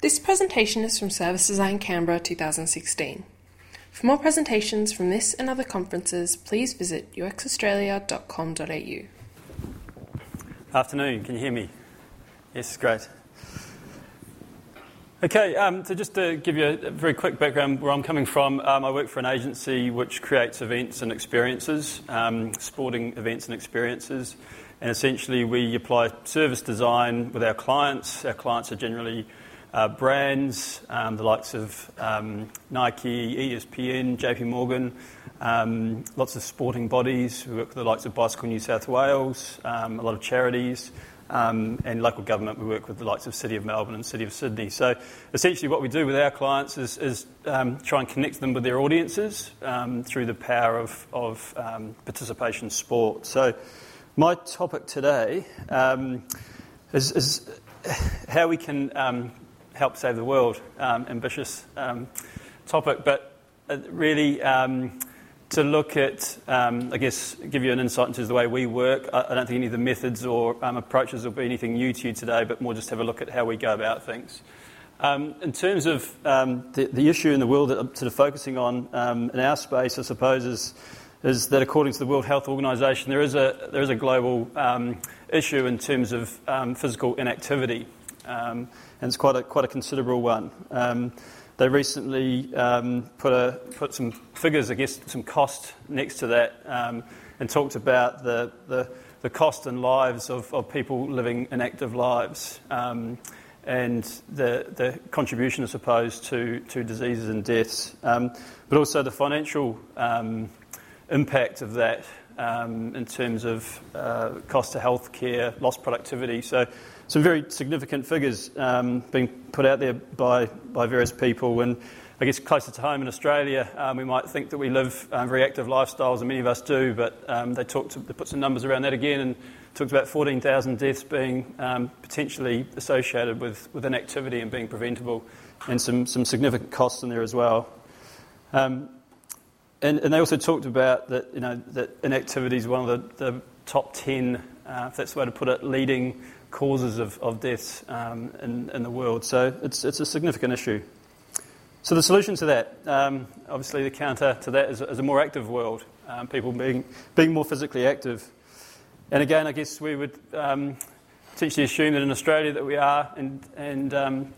This presentation is from Service Design Canberra 2016. For more presentations from this and other conferences, please visit uxaustralia.com.au. Afternoon, can you hear me? Yes, great. Okay, um, so just to give you a very quick background where I'm coming from, um, I work for an agency which creates events and experiences, um, sporting events and experiences, and essentially we apply service design with our clients. Our clients are generally uh, brands, um, the likes of um, Nike, ESPN, JP Morgan, um, lots of sporting bodies. We work with the likes of Bicycle New South Wales, a lot of charities. Um, and local government, we work with the likes of City of Melbourne and City of Sydney. So essentially, what we do with our clients is, is um, try and connect them with their audiences um, through the power of, of um, participation sport. So my topic today um, is, is, how we can um, help save the world. ambitious topic, but uh, really to look at, um, I guess, give you an insight into the way we work. I, don't think any of the methods or um, approaches will be anything new to you today, but more just have a look at how we go about things. Um, in terms of um, the, the, issue in the world that I'm sort of focusing on um, in our space, I suppose, is, is that according to the World Health Organization, there is a, there is a global um, issue in terms of physical inactivity, and it's quite a, quite a considerable one. They recently um, put, a, put some figures, I guess, some cost next to that, um, and talked about the, the, the, cost and lives of, of people living inactive lives um, and the, the contribution, I suppose, to, to diseases and deaths, um, but also the financial um, impact of that um, in terms of uh, cost to healthcare, lost productivity. So some very significant figures um, being put out there by, by various people. And I guess closer to home in Australia, um, we might think that we live um, very active lifestyles, and many of us do, but um, they, talked they put some numbers around that again and talked about 14,000 deaths being um, potentially associated with, with inactivity and being preventable, and some, some significant costs in there as well. Um, and, and, they also talked about that, you know, that inactivity is one of the, the top 10, uh, if that's the way to put it, leading causes of, of deaths um, in, in, the world. So it's, it's a significant issue. So the solution to that, um, obviously the counter to that is, is a more active world, um, people being, being more physically active. And again, I guess we would um, potentially assume that in Australia that we are, and, and um,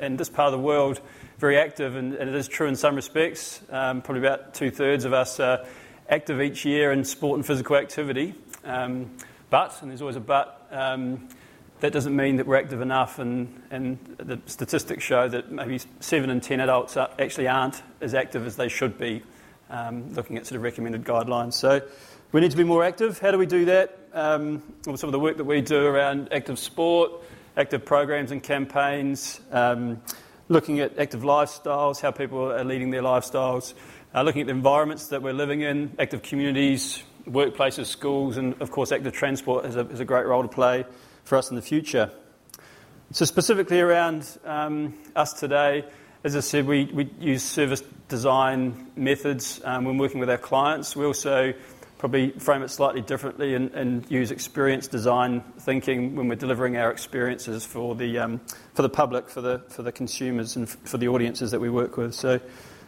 in this part of the world, very active, and, and it is true in some respects. Um, probably about two thirds of us are active each year in sport and physical activity. but, and there's always a but, that doesn't mean that we're active enough, and, and the statistics show that maybe seven in ten adults are, actually aren't as active as they should be, um, looking at sort of recommended guidelines. So we need to be more active. How do we do that? Um, some of the work that we do around active sport, active programs and campaigns, um, looking at active lifestyles, how people are leading their lifestyles, uh, looking at the environments that we're living in, active communities, workplaces, schools, and of course, active transport has a, has a great role to play for us in the future. So, specifically around um, us today, as I said, we, we use service design methods um, when working with our clients. We also probably frame it slightly differently and, and use experience design thinking when we're delivering our experiences for the, um, for the public, for the, for the consumers, and for the audiences that we work with. So,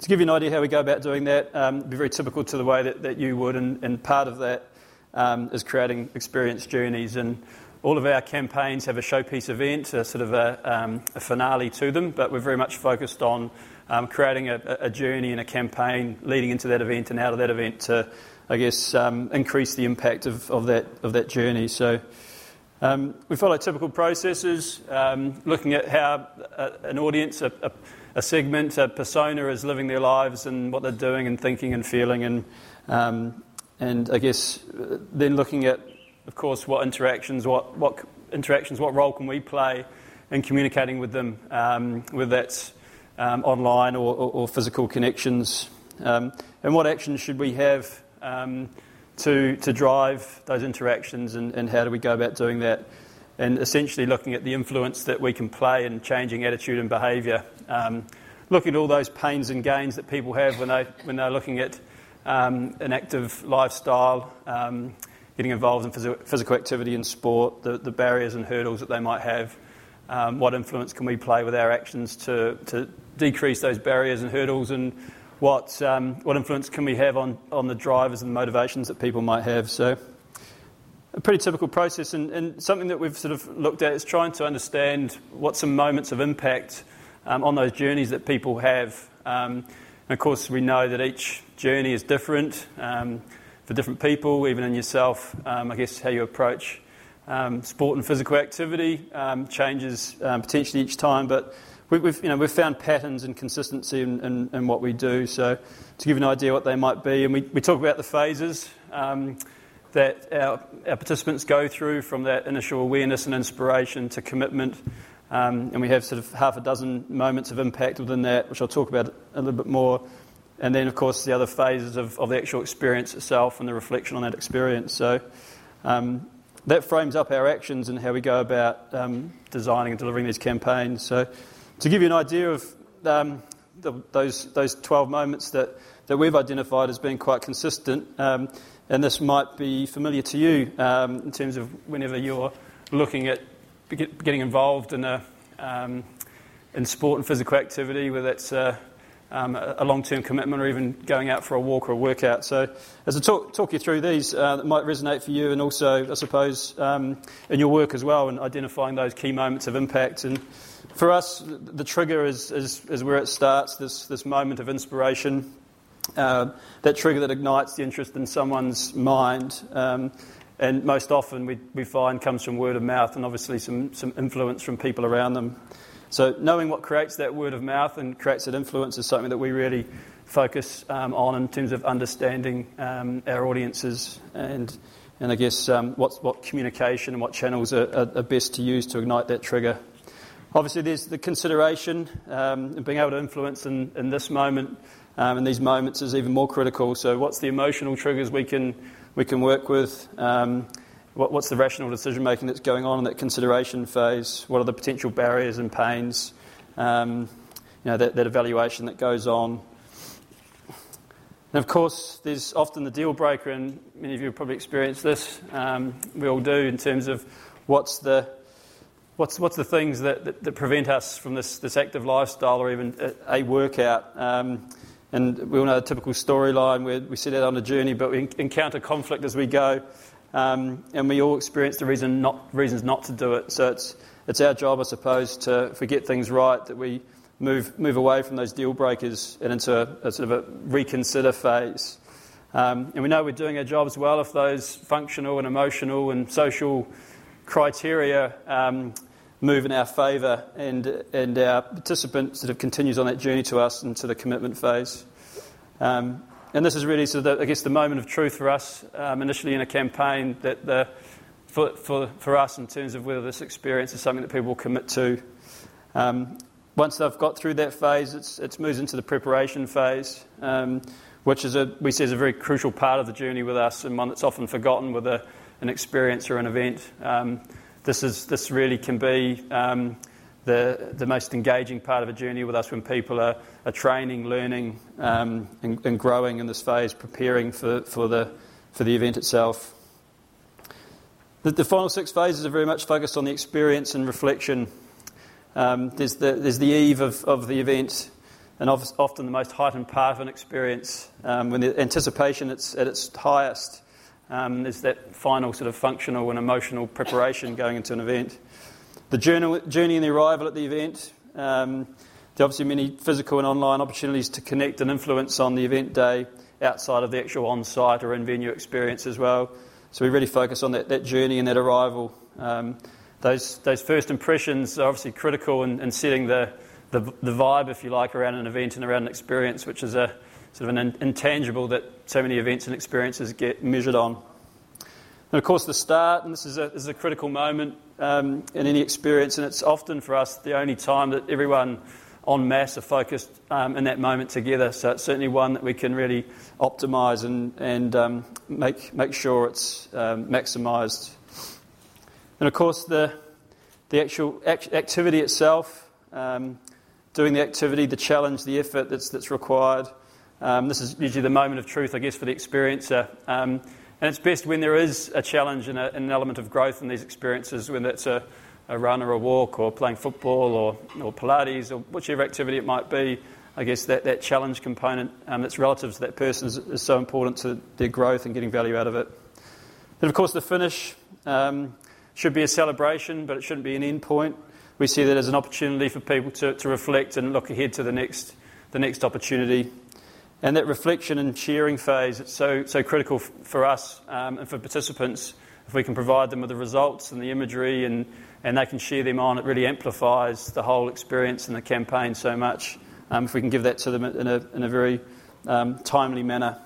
to give you an idea how we go about doing that, um, be very typical to the way that, that you would, and, and part of that um, is creating experience journeys. And all of our campaigns have a showpiece event, a sort of a, um, a finale to them, but we're very much focused on um, creating a, a, journey and a campaign leading into that event and out of that event to, I guess, um, increase the impact of, of, that, of that journey. So um, we follow typical processes, um, looking at how a, an audience, a, a, segment, a persona is living their lives and what they're doing and thinking and feeling, and, um, and I guess uh, then looking at of course, what interactions, what, what interactions, what role can we play in communicating with them, um, whether that's um, online or, or, or, physical connections, um, and what actions should we have um, to, to drive those interactions, and, and how do we go about doing that? And essentially looking at the influence that we can play in changing attitude and behaviour. Um, looking at all those pains and gains that people have when, they, when they're looking at um, an active lifestyle, getting involved in phys- physical activity and sport, the, the barriers and hurdles that they might have, Um, what influence can we play with our actions to, to decrease those barriers and hurdles? And what, um, what influence can we have on, on the drivers and motivations that people might have? So, a pretty typical process, and, and something that we've sort of looked at is trying to understand what some moments of impact um, on those journeys that people have. Um, and of course, we know that each journey is different um, for different people, even in yourself. Um, I guess how you approach um, sport and physical activity um, changes um, potentially each time, but we, have you know, we've found patterns and consistency in, in, in, what we do. So, to give you an idea what they might be, and we, we talk about the phases that our, our participants go through from that initial awareness and inspiration to commitment. Um, and we have sort of half a dozen moments of impact within that, which I'll talk about a little bit more. And then, of course, the other phases of, of the actual experience itself and the reflection on that experience. So um, that frames up our actions and how we go about um, designing and delivering these campaigns. So, to give you an idea of um, the, those, those 12 moments that, that we've identified as being quite consistent, um, and this might be familiar to you um, in terms of whenever you're looking at getting involved in, a, um, in sport and physical activity, whether it's a, um, a long term commitment or even going out for a walk or a workout. So, as I talk, talk you through these, uh, that might resonate for you and also, I suppose, um, in your work as well, and identifying those key moments of impact. And for us, the trigger is, is, is where it starts this, this moment of inspiration. Uh, that trigger that ignites the interest in someone's mind. Um, and most often we, we find comes from word of mouth and obviously some, some influence from people around them. So, knowing what creates that word of mouth and creates that influence is something that we really focus um, on in terms of understanding um, our audiences and, and I guess um, what, what communication and what channels are, are, are, best to use to ignite that trigger. Obviously, there's the consideration um, and being able to influence in, in this moment um, and these moments is even more critical. So, what's the emotional triggers we can we can work with? What, what's the rational decision making that's going on in that consideration phase? What are the potential barriers and pains? Um, you know, that, that evaluation that goes on. And of course, there's often the deal breaker, and many of you have probably experienced this. Um, we all do in terms of what's the what's what's the things that, that, that, prevent us from this, this active lifestyle or even a, a workout. Um, and we all know the typical storyline where we set out on a journey, but we encounter conflict as we go. Um, and we all experience the reason not, reasons not to do it. So it's, it's our job, I suppose, to, if we get things right, that we move, move away from those deal breakers and into a, a sort of a reconsider phase. Um, and we know we're doing our jobs well if those functional and emotional and social criteria um, move in our favour, and, and our participant sort of continues on that journey to us into the commitment phase. Um, and this is really, of the, I guess, the moment of truth for us um, initially in a campaign that the, for, for, for us in terms of whether this experience is something that people will commit to. Um, once they've got through that phase, it's, it's moves into the preparation phase, um, which is a, we see as a very crucial part of the journey with us and one that's often forgotten with a, an experience or an event. Um, this, is, this really can be um, the, the most engaging part of a journey with us when people are, are training, learning, um, and, and, growing in this phase, preparing for, for, the, for the event itself. The, the, final six phases are very much focused on the experience and reflection. Um, there's, the, there's the eve of, of the event, and often the most heightened part of an experience. Um, when the anticipation is at its highest, um, there's that final sort of functional and emotional preparation going into an event. The journey, and the arrival at the event. Um, there are obviously many physical and online opportunities to connect and influence on the event day outside of the actual on site or in venue experience as well. So we really focus on that, that journey and that arrival. Um, those, those first impressions are obviously critical in, in setting the, the, the, vibe, if you like, around an event and around an experience, which is a sort of an intangible that so many events and experiences get measured on. And of course, the start, and this is a, this is a critical moment um, in any experience, and it's often for us the only time that everyone en masse are focused um, in that moment together. So it's certainly one that we can really optimise and, and um, make, make sure it's um, maximised. And of course, the, the actual act- activity itself, um, doing the activity, the challenge, the effort that's, that's required. Um, this is usually the moment of truth, I guess, for the experiencer. And it's best when there is a challenge and, and, an element of growth in these experiences, when that's a, a run or a walk or playing football or, or Pilates or whichever activity it might be, I guess that, that challenge component um, that's relative to that person is, is, so important to their growth and getting value out of it. Then, of course, the finish um, should be a celebration, but it shouldn't be an end point. We see that as an opportunity for people to, to reflect and look ahead to the next, the next opportunity. And that reflection and sharing phase, it's so, so critical f- for us um, and for participants. If we can provide them with the results and the imagery and, and they can share them on, it really amplifies the whole experience and the campaign so much um, if we can give that to them in a, in a very um, timely manner.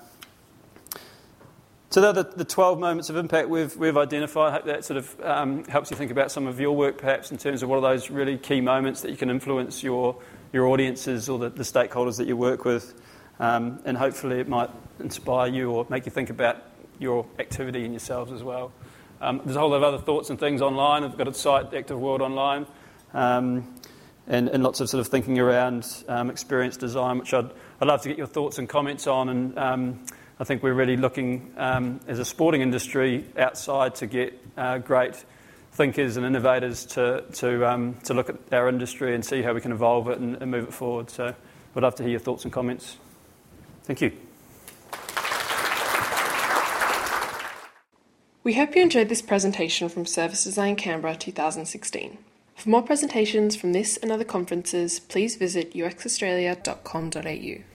So, the, the 12 moments of impact we've, we've identified. I hope that sort of um, helps you think about some of your work, perhaps, in terms of what are those really key moments that you can influence your, your audiences or the, the stakeholders that you work with. Um, and hopefully, it might inspire you or make you think about your activity and yourselves as well. Um, there's a whole lot of other thoughts and things online. I've got a site, Active World Online. Um, and, and lots of sort of thinking around um, experience design, which I'd, I'd love to get your thoughts and comments on. And um, I think we're really looking um, as a sporting industry outside to get uh, great thinkers and innovators to, to, um, to look at our industry and see how we can evolve it and, and move it forward. So I'd love to hear your thoughts and comments. Thank you. We hope you enjoyed this presentation from Service Design Canberra 2016. For more presentations from this and other conferences, please visit uxaustralia.com.au.